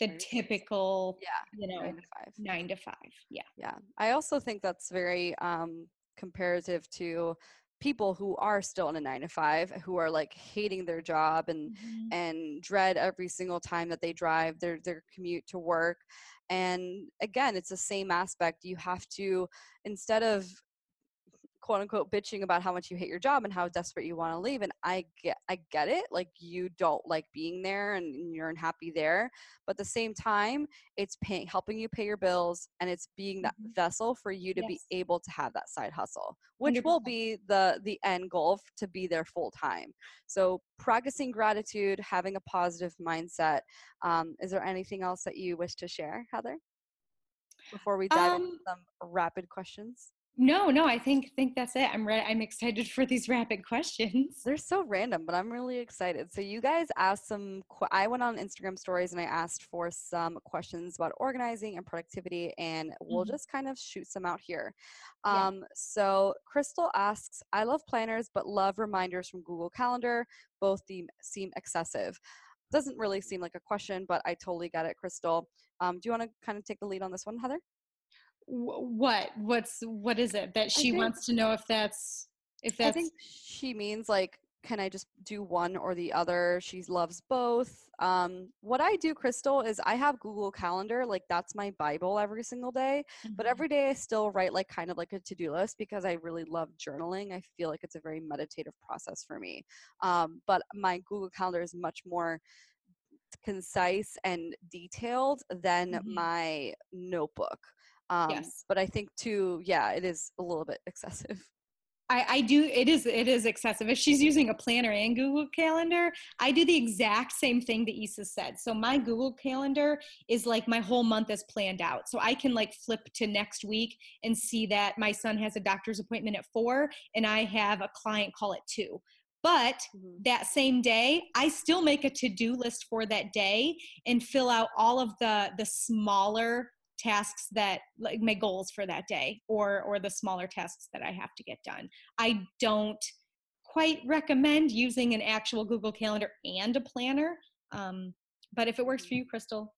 the typical yeah you know nine to five nine to five yeah yeah i also think that's very um comparative to people who are still in a nine to five who are like hating their job and Mhm. and dread every single time that they drive their their commute to work and again it's the same aspect you have to instead of quote unquote bitching about how much you hate your job and how desperate you want to leave and i get i get it like you don't like being there and you're unhappy there but at the same time it's paying helping you pay your bills and it's being that Mhm. vessel for you to be able to have that side hustle which will 100%. be the the end goal to be there full time so practicing gratitude having a positive mindset um, is there anything else that you wish to share heather before we dive into Um, some rapid questions no no i think think that's it i'm ready i'm excited for these rapid questions They're so random, but I'm really excited. So you guys asked some. que- I went on Instagram stories and I asked for some questions about organizing and productivity, and we'll Mhm. just kind of shoot some out here. Yeah. Um, so Crystal asks, "I love planners, but love reminders from Google Calendar. Both seem seem excessive." Doesn't really seem like a question, but I totally get it, Crystal. Um, do you want to kind of take the lead on this one, Heather? Wh- what what's what is it that she think- wants to know if that's if I that's think she means like, can I just do one or the other? She loves both. Um, what I do, Crystal, is I have Google Calendar. Like that's my Bible every single day. But Mhm. every day I still write like kind of like a to-do list because I really love journaling. I feel like it's a very meditative process for me. Um, but my Google Calendar is much more concise and detailed than Mhm. my notebook. Um, Yes. But I think too, yeah, it is a little bit excessive. I, I do it is it is excessive if she's using a planner and google calendar i do the exact same thing that Isa said so my google calendar is like my whole month is planned out so i can like flip to next week and see that my son has a doctor's appointment at four and i have a client call at two but Mhm. that same day i still make a to-do list for that day and fill out all of the the smaller tasks that like my goals for that day or or the smaller tasks that i have to get done i don't quite recommend using an actual google calendar and a planner um, but if it works for you crystal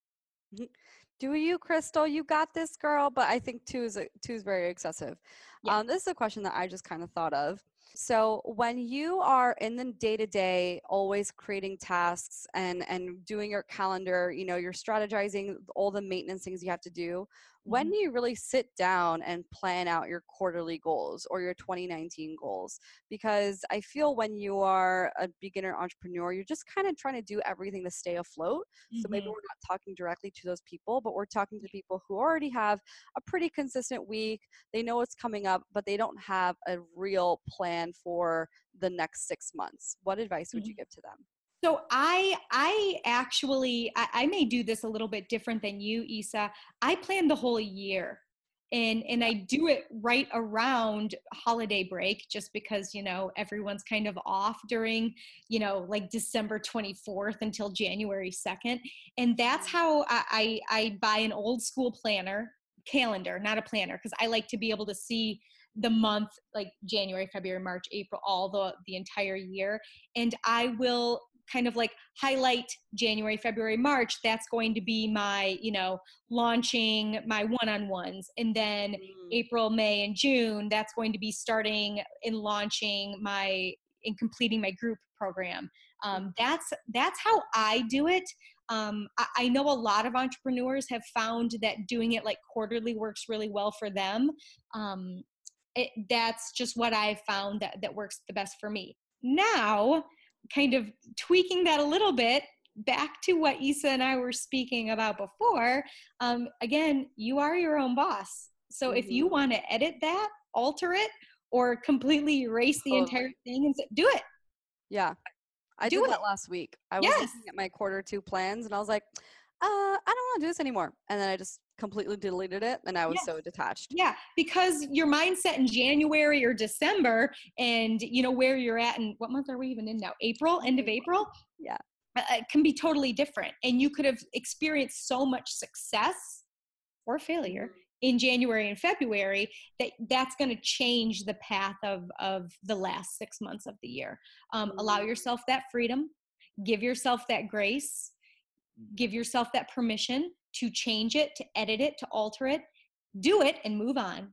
Do you, Crystal? You got this, girl. But I think two is a- two is very excessive. Yeah. Um, this is a question that I just kind of thought of. So when you are in the day to day, always creating tasks and and doing your calendar, you know, you're strategizing all the maintenance things you have to do. When Mhm. do you really sit down and plan out your quarterly goals or your 2019 goals? Because I feel when you are a beginner entrepreneur, you're just kind of trying to do everything to stay afloat. So maybe Mhm. we're not talking directly to those people, but we're talking to people who already have a pretty consistent week. They know what's coming up, but they don't have a real plan for the next six months. What advice would you Mhm. give to them? So I I actually I, I may do this a little bit different than you, Isa. I plan the whole year. And and I do it right around holiday break just because, you know, everyone's kind of off during, you know, like December 24th until January 2nd. And that's mm-hmm. how I I, I buy an old school planner, calendar, not a planner, because I like to be able to see the month like January, February, March, April, all the the entire year. And I will kind of like highlight January, February, March, that's going to be my, you know, launching my one on ones. And then Mm, April, May, and June, that's going to be starting and launching my and completing my group program. Um, that's that's how I do it. Um, I, I know a lot of entrepreneurs have found that doing it like quarterly works really well for them. Um, it, that's just what I found that that works the best for me. Now, kind of tweaking that a little bit back to what Isa and I were speaking about before. Um, again, you are your own boss. So if you Mhm. want to edit that, alter it, or completely erase the Totally. entire thing and say, do it. Yeah. I Do did it. that last week. I was Yes. looking at my quarter two plans and I was like, uh, I don't want to do this anymore. And then I just completely deleted it and I was Yes. so detached. Yeah, because your mindset in January or December, and you know where you're at, and what month are we even in now? April, end of April. Yeah. uh, it can be totally different, and you could have experienced so much success or failure in January and February, that that's going to change the path of of the last six months of the year. Um, allow mm. yourself that freedom, give yourself that grace, give yourself that permission to change it, to edit it, to alter it, do it, and move on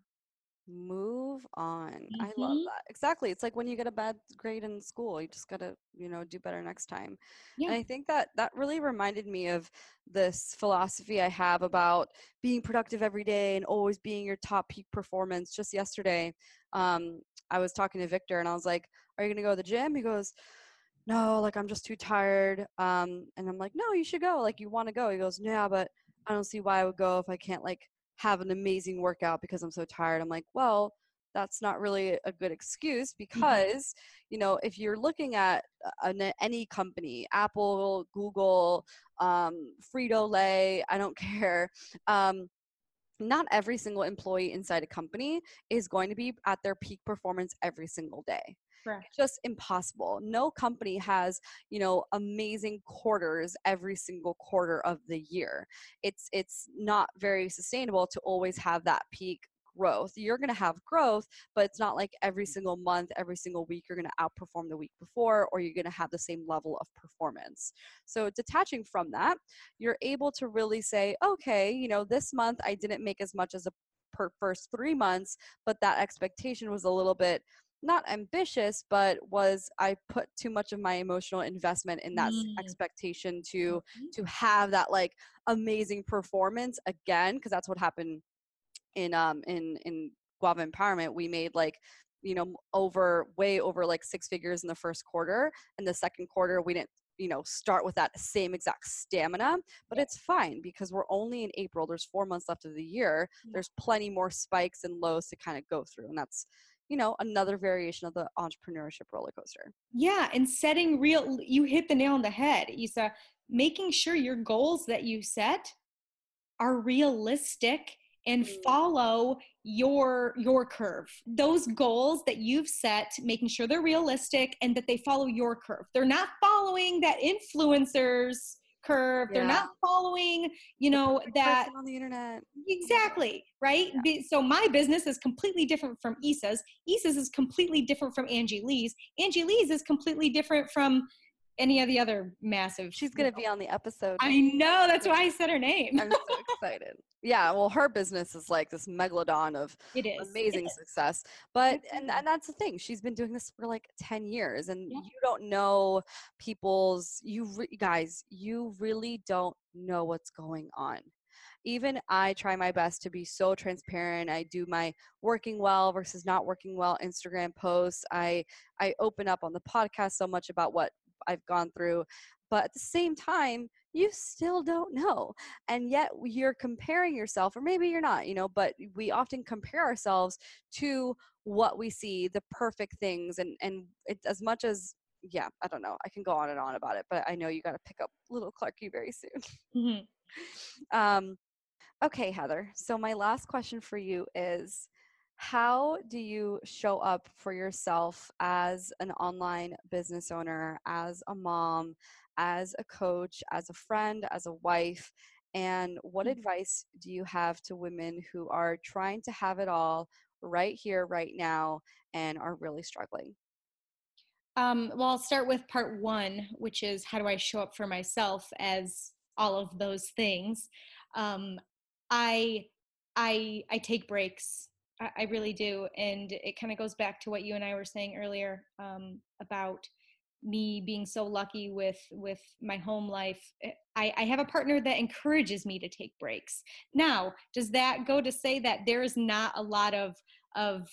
move on mm-hmm. i love mm-hmm. that exactly it's like when you get a bad grade in school you just gotta you know do better next time yeah. and i think that that really reminded me of this philosophy i have about being productive every day and always being your top peak performance just yesterday um, i was talking to victor and i was like are you gonna go to the gym he goes no like i'm just too tired um, and i'm like no you should go like you want to go he goes yeah but i don't see why i would go if i can't like have an amazing workout because I'm so tired. I'm like, well, that's not really a good excuse mm-hmm. because you know if you're looking at an, any company apple google um, frito lay i don't care um, not every single employee inside a company is going to be at their peak performance every single day Correct. It's just impossible. No company has, you know, amazing quarters every single quarter of the year. It's it's not very sustainable to always have that peak growth. You're going to have growth, but it's not like every mm. single month, every single week you're going to outperform the week before or you're going to have the same level of performance. So, detaching from that, you're able to really say, okay, you know, this month I didn't make as much as a per first 3 months, but that expectation was a little bit not ambitious but was i put too much of my emotional investment in that mm. expectation to mm-hmm. to have that like amazing performance again because that's what happened in um in in guava empowerment we made like you know over way over like six figures in the first quarter and the second quarter we didn't you know start with that same exact stamina but it's fine because we're only in april there's four months left of the year there's plenty more spikes and lows to kind of go through and that's you know another variation of the entrepreneurship roller coaster. Yeah and setting real you hit the nail on the head isa. Making sure your goals that you set are realistic and mm. follow your your curve. Those goals that you've set making sure they're realistic and that they follow your curve. They're not following that influencers curve. Yeah. They're not following, you know, that on the internet. Exactly, right? Yeah. So my business is completely different from Isa's. Isa's is completely different from Angie Lee's. Angie Lee's is completely different from any of the other massive. She's going to be on the episode. I know. That's why I said her name. I'm so excited. Yeah. Well, her business is like this megalodon of it is. amazing it success. Is. But, and, and that's the thing. She's been doing this for like 10 years and yeah. you don't know people's, you re- guys, you really don't know what's going on even I try my best to be so transparent. I do my working well versus not working well Instagram posts. I I open up on the podcast so much about what I've gone through. But at the same time, you still don't know. And yet you're comparing yourself, or maybe you're not, you know, but we often compare ourselves to what we see, the perfect things. And, and it, as much as, yeah, I don't know, I can go on and on about it, but I know you got to pick up little Clarky very soon. Mm-hmm. um, okay, Heather. So my last question for you is how do you show up for yourself as an online business owner, as a mom, as a coach, as a friend, as a wife? And what mm-hmm. advice do you have to women who are trying to have it all right here, right now, and are really struggling? Um, well, I'll start with part one, which is how do I show up for myself as all of those things. Um, I I I take breaks I, I really do. And it kind of goes back to what you and I were saying earlier um, about me being so lucky with with my home life eh, I, I have a partner that encourages me to take breaks now does that go to say that there is not a lot of of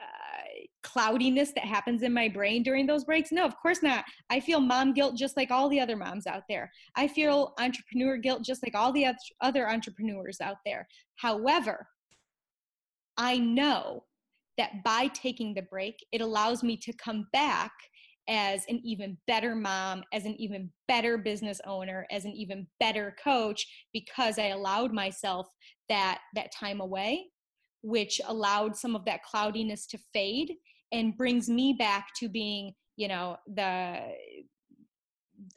uh, cloudiness that happens in my brain during those breaks? No, of course not. I feel mom guilt just like all the other moms out there. I feel entrepreneur guilt just like all the other entrepreneurs out there. However, I know that by taking the break, it allows me to come back as an even better mom, as an even better business owner, as an even better coach because I allowed myself that that time away, which allowed some of that cloudiness to fade and brings me back to being, you know, the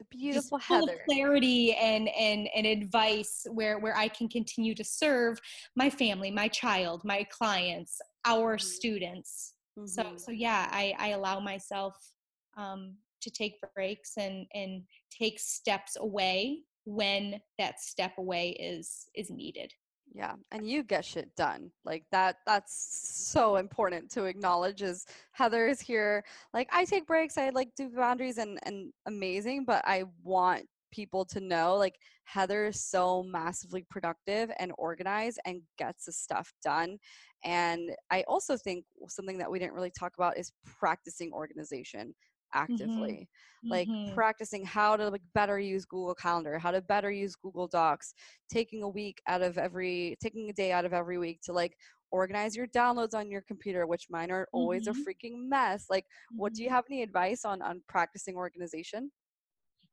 the beautiful just full Heather. of clarity and and and advice where where I can continue to serve my family, my child, my clients, our mm-hmm. students. Mm-hmm. So so yeah, I I allow myself um, to take breaks and and take steps away when that step away is is needed yeah and you get shit done like that that's so important to acknowledge is heather is here like i take breaks i like do boundaries and and amazing but i want people to know like heather is so massively productive and organized and gets the stuff done and i also think something that we didn't really talk about is practicing organization. Actively mm-hmm. like mm-hmm. practicing how to like better use google calendar how to better use google docs taking a week out of every taking a day out of every week to like organize your downloads on your computer which mine are always mm-hmm. a freaking mess like what do you mm-hmm. have any advice on on practicing organization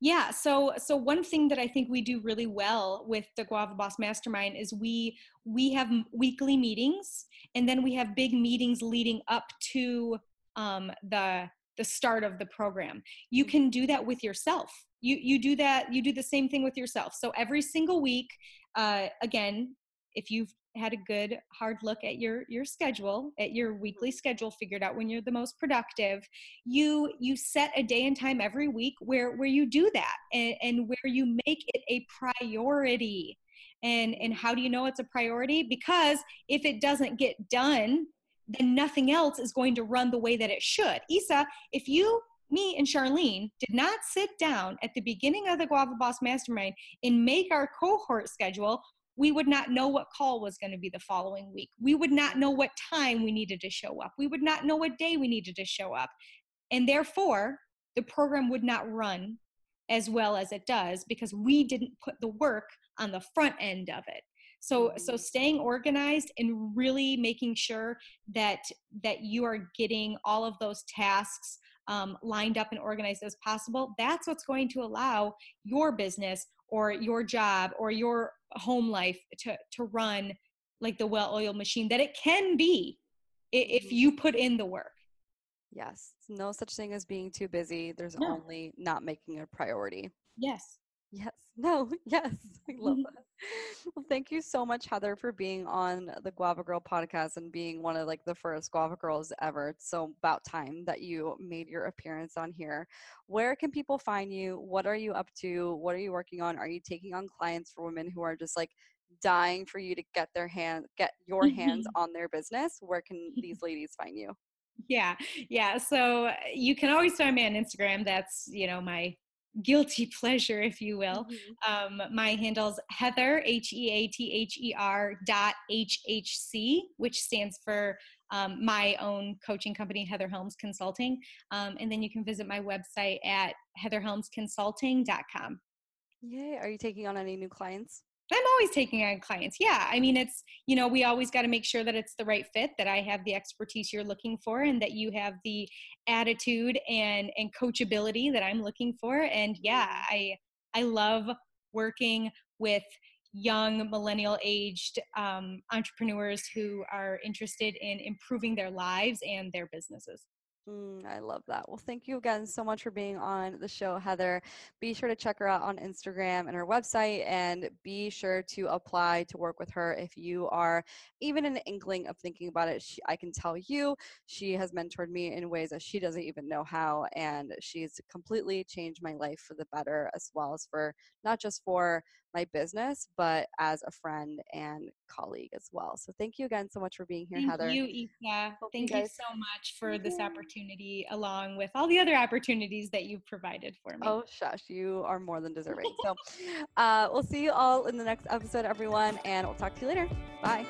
yeah, so so one thing that I think we do really well with the Guava Boss Mastermind is we we have weekly meetings and then we have big meetings leading up to um, the the start of the program. You mm. can do that with yourself. You you do that you do the same thing with yourself. So every single week uh, again if you've had a good hard look at your your schedule at your weekly schedule figured out when you're the most productive you you set a day and time every week where where you do that and, and where you make it a priority. And and how do you know it's a priority? Because if it doesn't get done then nothing else is going to run the way that it should. Isa, if you, me, and Charlene did not sit down at the beginning of the Guava Boss Mastermind and make our cohort schedule, we would not know what call was going to be the following week. We would not know what time we needed to show up. We would not know what day we needed to show up. And therefore, the program would not run as well as it does because we didn't put the work on the front end of it so so staying organized and really making sure that that you are getting all of those tasks um, lined up and organized as possible that's what's going to allow your business or your job or your home life to to run like the well-oiled machine that it can be if mm-hmm. you put in the work yes no such thing as being too busy there's no. only not making a priority yes Yes. No. Yes. I love mm-hmm. that. Well, thank you so much, Heather, for being on the Guava Girl podcast and being one of like the first Guava Girls ever. It's so about time that you made your appearance on here. Where can people find you? What are you up to? What are you working on? Are you taking on clients for women who are just like dying for you to get their hand get your hands mm-hmm. on their business? Where can these ladies find you? Yeah. Yeah. So uh, you can always find me on Instagram. That's, you know, my guilty pleasure, if you will. Mm-hmm. Um, my handle's Heather, H E A T H E R dot H H C, which stands for um, my own coaching company, Heather Helms Consulting. Um, and then you can visit my website at heatherhelmsconsulting.com. Yay. Are you taking on any new clients? I'm always taking on clients. Yeah. I mean, it's, you know, we always got to make sure that it's the right fit, that I have the expertise you're looking for, and that you have the attitude and, and coachability that I'm looking for. And yeah. I, I love working with young millennial aged um, entrepreneurs who are interested in improving their lives and their businesses. Mm, I love that. Well, thank you again so much for being on the show, Heather. Be sure to check her out on Instagram and her website, and be sure to apply to work with her if you are even an inkling of thinking about it. She, I can tell you, she has mentored me in ways that she doesn't even know how, and she's completely changed my life for the better, as well as for not just for my business, but as a friend and colleague as well. So thank you again so much for being here, thank Heather. You, Isa. Thank you, you so much for this opportunity, along with all the other opportunities that you've provided for me. Oh, shush, you are more than deserving. so uh, we'll see you all in the next episode, everyone, and we'll talk to you later. Bye.